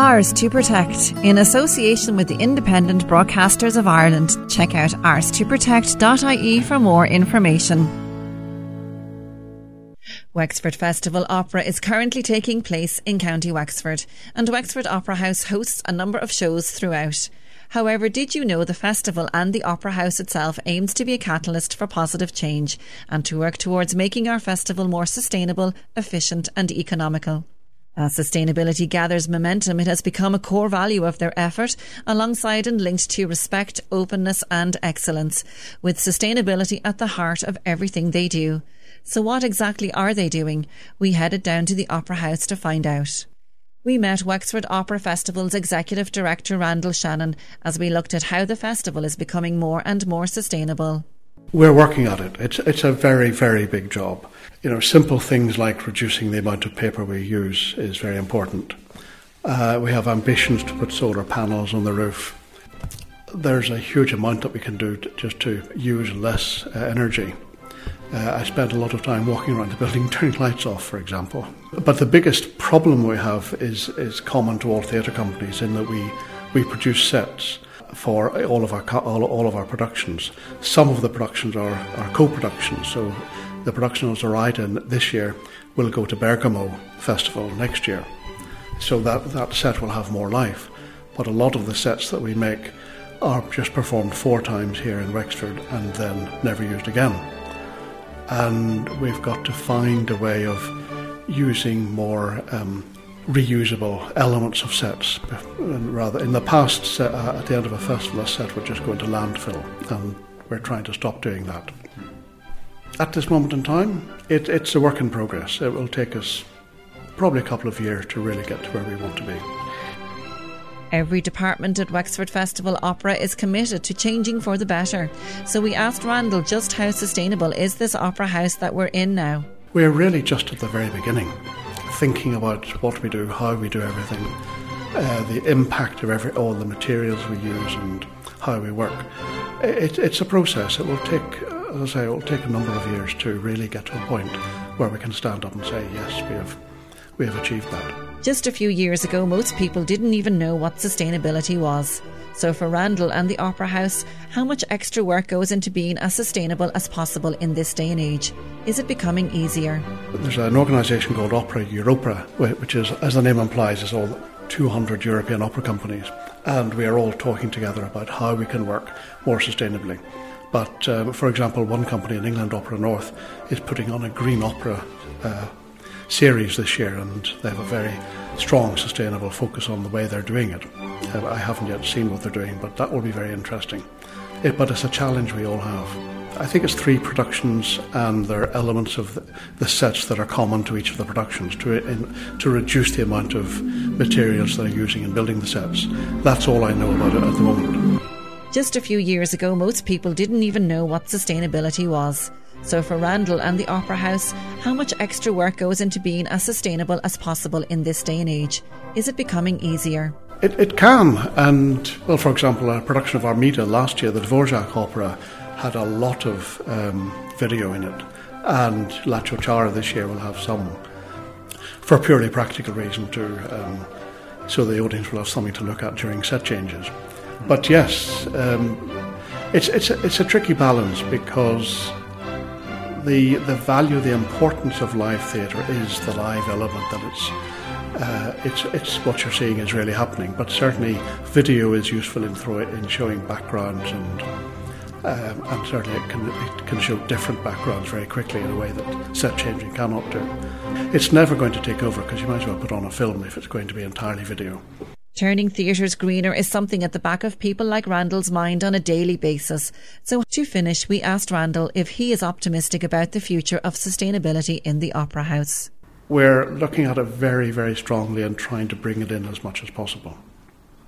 Ours to Protect. In association with the Independent Broadcasters of Ireland, check out ours2protect.ie for more information. Wexford Festival Opera is currently taking place in County Wexford, and Wexford Opera House hosts a number of shows throughout. However, did you know the festival and the Opera House itself aims to be a catalyst for positive change and to work towards making our festival more sustainable, efficient, and economical? As sustainability gathers momentum, it has become a core value of their effort, alongside and linked to respect, openness, and excellence, with sustainability at the heart of everything they do. So, what exactly are they doing? We headed down to the Opera House to find out. We met Wexford Opera Festival's Executive Director Randall Shannon as we looked at how the festival is becoming more and more sustainable. We're working on it. It's, it's a very, very big job. You know, simple things like reducing the amount of paper we use is very important. Uh, we have ambitions to put solar panels on the roof. There's a huge amount that we can do to, just to use less uh, energy. Uh, I spend a lot of time walking around the building turning lights off, for example. But the biggest problem we have is, is common to all theatre companies in that we, we produce sets for all of our all, all of our productions. Some of the productions are, are co-productions, so the production of Zoraida this year will go to Bergamo Festival next year. So that, that set will have more life. But a lot of the sets that we make are just performed four times here in Wexford and then never used again and we've got to find a way of using more um, reusable elements of sets. And rather, in the past, uh, at the end of a festival, a set would just go into landfill, and we're trying to stop doing that. At this moment in time, it, it's a work in progress. It will take us probably a couple of years to really get to where we want to be. Every department at Wexford Festival Opera is committed to changing for the better. So we asked Randall just how sustainable is this opera house that we're in now? We're really just at the very beginning, thinking about what we do, how we do everything, uh, the impact of every, all the materials we use, and how we work. It, it's a process. It will take, as I say, it will take a number of years to really get to a point where we can stand up and say, yes, we have, we have achieved that. Just a few years ago, most people didn't even know what sustainability was. So, for Randall and the Opera House, how much extra work goes into being as sustainable as possible in this day and age? Is it becoming easier? There's an organisation called Opera Europa, which is, as the name implies, is all 200 European opera companies, and we are all talking together about how we can work more sustainably. But, um, for example, one company in England, Opera North, is putting on a green opera uh, series this year, and they have a very strong, sustainable focus on the way they're doing it. Uh, I haven't yet seen what they're doing, but that will be very interesting. It, but it's a challenge we all have. I think it's three productions, and there are elements of the, the sets that are common to each of the productions to, in, to reduce the amount of materials they're using in building the sets. That's all I know about it at the moment. Just a few years ago, most people didn't even know what sustainability was. So, for Randall and the Opera House, how much extra work goes into being as sustainable as possible in this day and age? Is it becoming easier? It, it can. And, well, for example, a production of Armida last year, the Dvorak opera, had a lot of um, video in it. And La Ciociara this year will have some, for purely practical reason, to um, so the audience will have something to look at during set changes. But yes, um, it's, it's, a, it's a tricky balance because the the value, the importance of live theatre is the live element that it's. Uh, it's it's what you're seeing is really happening, but certainly video is useful in throw, in showing backgrounds and um, and certainly it can it can show different backgrounds very quickly in a way that set changing cannot do. It's never going to take over because you might as well put on a film if it's going to be entirely video. Turning theatres greener is something at the back of people like Randall's mind on a daily basis. So, to finish, we asked Randall if he is optimistic about the future of sustainability in the Opera House. We're looking at it very, very strongly and trying to bring it in as much as possible.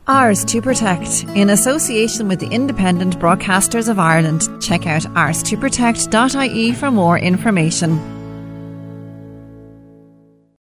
Ours to Protect. In association with the Independent Broadcasters of Ireland, check out ours2protect.ie for more information.